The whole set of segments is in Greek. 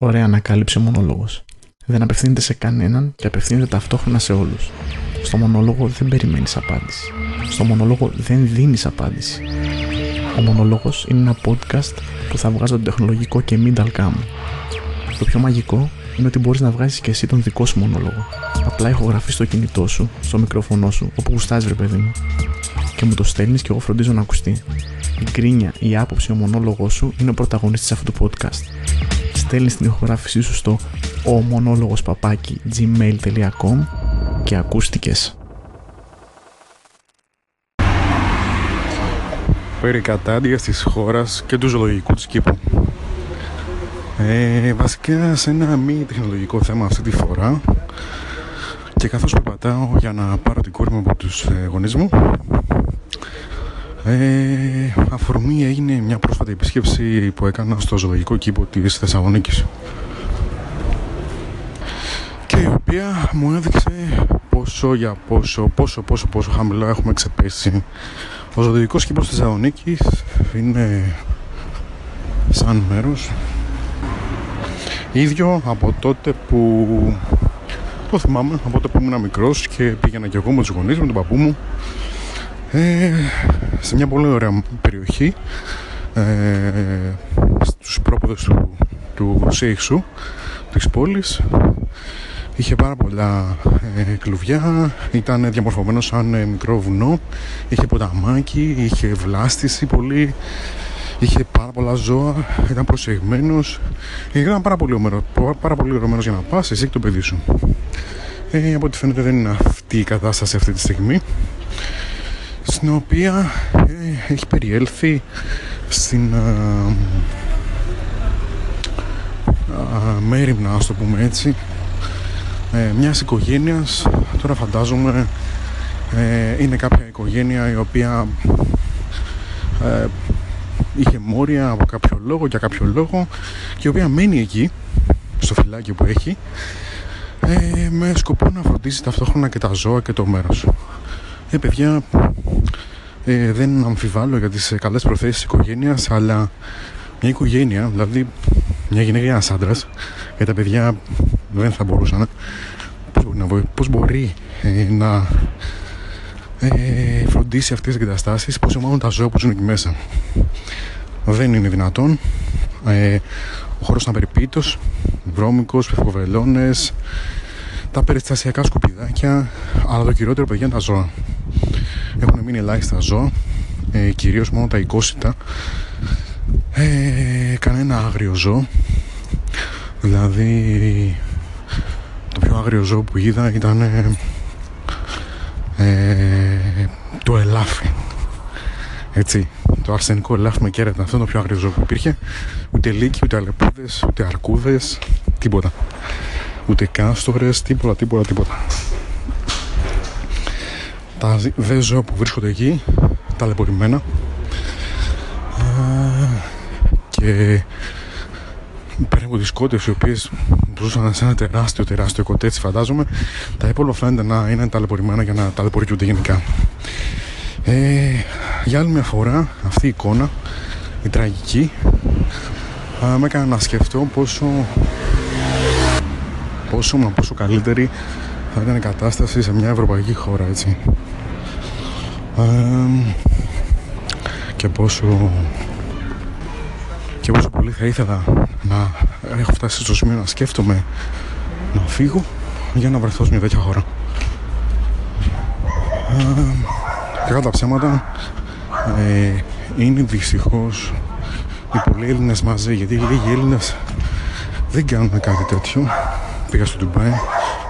Ωραία ανακάλυψε ο μονόλογος. Δεν απευθύνεται σε κανέναν και απευθύνεται ταυτόχρονα σε όλους. Στο μονόλογο δεν περιμένεις απάντηση. Στο μονόλογο δεν δίνεις απάντηση. Ο μονόλογος είναι ένα podcast που θα βγάζω τον τεχνολογικό και μην ταλκάμου. Το πιο μαγικό είναι ότι μπορείς να βγάζεις και εσύ τον δικό σου μονόλογο. Απλά ηχογραφείς στο κινητό σου, στο μικρόφωνο σου, όπου γουστάζει ρε παιδί μου. Και μου το στέλνεις και εγώ φροντίζω να ακουστεί. Η γκρίνια, η άποψη, ο μονόλογο σου είναι ο πρωταγωνιστής αυτού του podcast. Στέλνεις την ηχογράφησή σου στο ο μονόλογος παπάκι gmail.com και ακούστηκες. περί κατάντια της χώρας και του ζωολογικού της κήπου. Ε, βασικά σε ένα μη τεχνολογικό θέμα αυτή τη φορά και καθώς περπατάω για να πάρω την κόρη μου από τους ε, γονείς μου ε, αφορμή έγινε μια πρόσφατη επίσκεψη που έκανα στο ζωολογικό κήπο της Θεσσαλονίκης. Και η οποία μου έδειξε πόσο για πόσο, πόσο, πόσο, πόσο χαμηλό έχουμε ξεπέσει. Ο ζωολογικός κήπος της Θεσσαλονίκης είναι σαν μέρος ίδιο από τότε που το θυμάμαι από τότε που ήμουν μικρός και πήγαινα και εγώ με τους γονείς με τον παππού μου ε, σε μια πολύ ωραία περιοχή ε, στους πρόποδες του, του Σέιξου της πόλης. Είχε πάρα πολλά ε, κλουβιά ήταν διαμορφωμένο σαν ε, μικρό βουνό. Είχε ποταμάκι, είχε βλάστηση πολύ είχε πάρα πολλά ζώα ήταν προσεγμένος. Ήταν πάρα πολύ, ωραίο, πάρα πολύ ωραίος για να πας εσύ και το παιδί σου. Ε, από ό,τι φαίνεται δεν είναι αυτή η κατάσταση αυτή τη στιγμή στην οποία ε, έχει περιέλθει στην α, α, μέρημνα, ας το πούμε έτσι ε, μιας οικογένειας. Τώρα φαντάζομαι ε, είναι κάποια οικογένεια η οποία ε, είχε μόρια από κάποιο λόγο για κάποιο λόγο και η οποία μένει εκεί στο φυλάκι που έχει ε, με σκοπό να φροντίσει ταυτόχρονα και τα ζώα και το μέρος. Ε παιδιά ε, δεν αμφιβάλλω για τις καλές προθέσεις της οικογένειας αλλά μια οικογένεια, δηλαδή μια γυναίκα και ένας άντρας για τα παιδιά δεν θα μπορούσαν πώς μπορεί να, πώς μπορεί, ε, να ε, φροντίσει αυτές τις εγκαταστάσεις πόσο μάλλον τα ζώα που ζουν εκεί μέσα. Δεν είναι δυνατόν. Ε, ο χώρος ήταν περιποιητός βρώμικος, πευκοβελώνες τα περιστασιακά σκουπιδάκια αλλά το κυριότερο παιδιά είναι τα ζώα. έχουν μείνει ελάχιστα ζώα ε, κυρίως μόνο τα οικόσιτα ε, κανένα άγριο ζώο. Δηλαδή το πιο άγριο ζώο που είδα ήταν ε, ε, το ελάφι. Έτσι το αρσενικό ελάφι με κέρατα. Αυτό είναι το πιο άγριο ζώο που υπήρχε. Ούτε λύκοι, ούτε αλεπούδες, ούτε αρκούδες τίποτα. Ούτε κάστορες, τίποτα, τίποτα, τίποτα τα δε ζώα που βρίσκονται εκεί ταλαιπωρημένα και πέρα από τις κότες οι οποίες ζούσαν σε ένα τεράστιο τεράστιο κοτέτσι φαντάζομαι τα υπόλοιπα φαίνεται να είναι ταλαιπωρημένα για να ταλαιπωρηθούνται γενικά. Ε, για άλλη μια φορά αυτή η εικόνα η τραγική με έκανε να σκεφτώ πόσο πόσο μα πόσο καλύτερη θα ήταν η κατάσταση σε μια ευρωπαϊκή χώρα έτσι ε, και πόσο και πόσο πολύ θα ήθελα να έχω φτάσει στο σημείο να σκέφτομαι να φύγω για να βρεθώ σε μια τέτοια χώρα. Και κατά ψέματα ε, είναι δυστυχώς οι πολλοί Έλληνες μαζί γιατί οι λίγοι Έλληνες δεν κάνουν κάτι τέτοιο. Πήγα στο Ντουμπάι,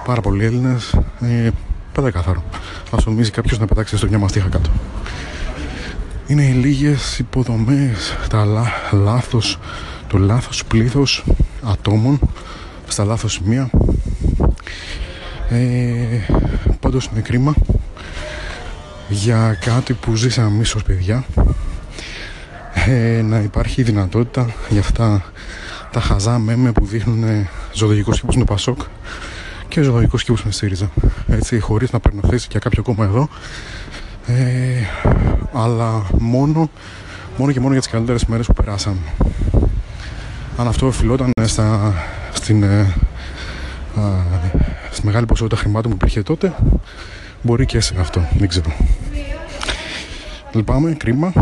πάρα πολλοί Έλληνες, ε, πέτα καθαρό. Θα νομίζει κάποιος να πετάξει στο μια μαστίχα κάτω. Είναι οι λίγες υποδομές, τα λά, λάθος, το λάθος πλήθος ατόμων στα λάθος σημεία. Ε, πάντως είναι κρίμα για κάτι που ζήσαμε εμείς ως παιδιά ε, να υπάρχει δυνατότητα για αυτά τα χαζά μέμε που δείχνουν ζωολογικός κήπος με Πασόκ και ζωολογικός κήπος με ΣΥΡΙΖΑ έτσι χωρίς να παίρνω θέση για κάποιο κόμμα εδώ ε, αλλά μόνο, μόνο και μόνο για τις καλύτερες μέρες που περάσαμε. Αν αυτό οφειλόταν στα στην, ε, α, στη μεγάλη ποσότητα χρημάτων που υπήρχε τότε μπορεί και σε αυτό, δεν ξέρω. Λυπάμαι, κρίμα.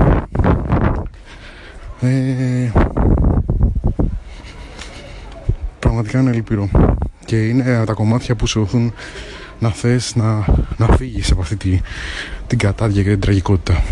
Ε, πραγματικά είναι λυπηρό. Και είναι τα κομμάτια που σε οθούν να θες να, να φύγεις από αυτή τη, την κατάδια και την τραγικότητα.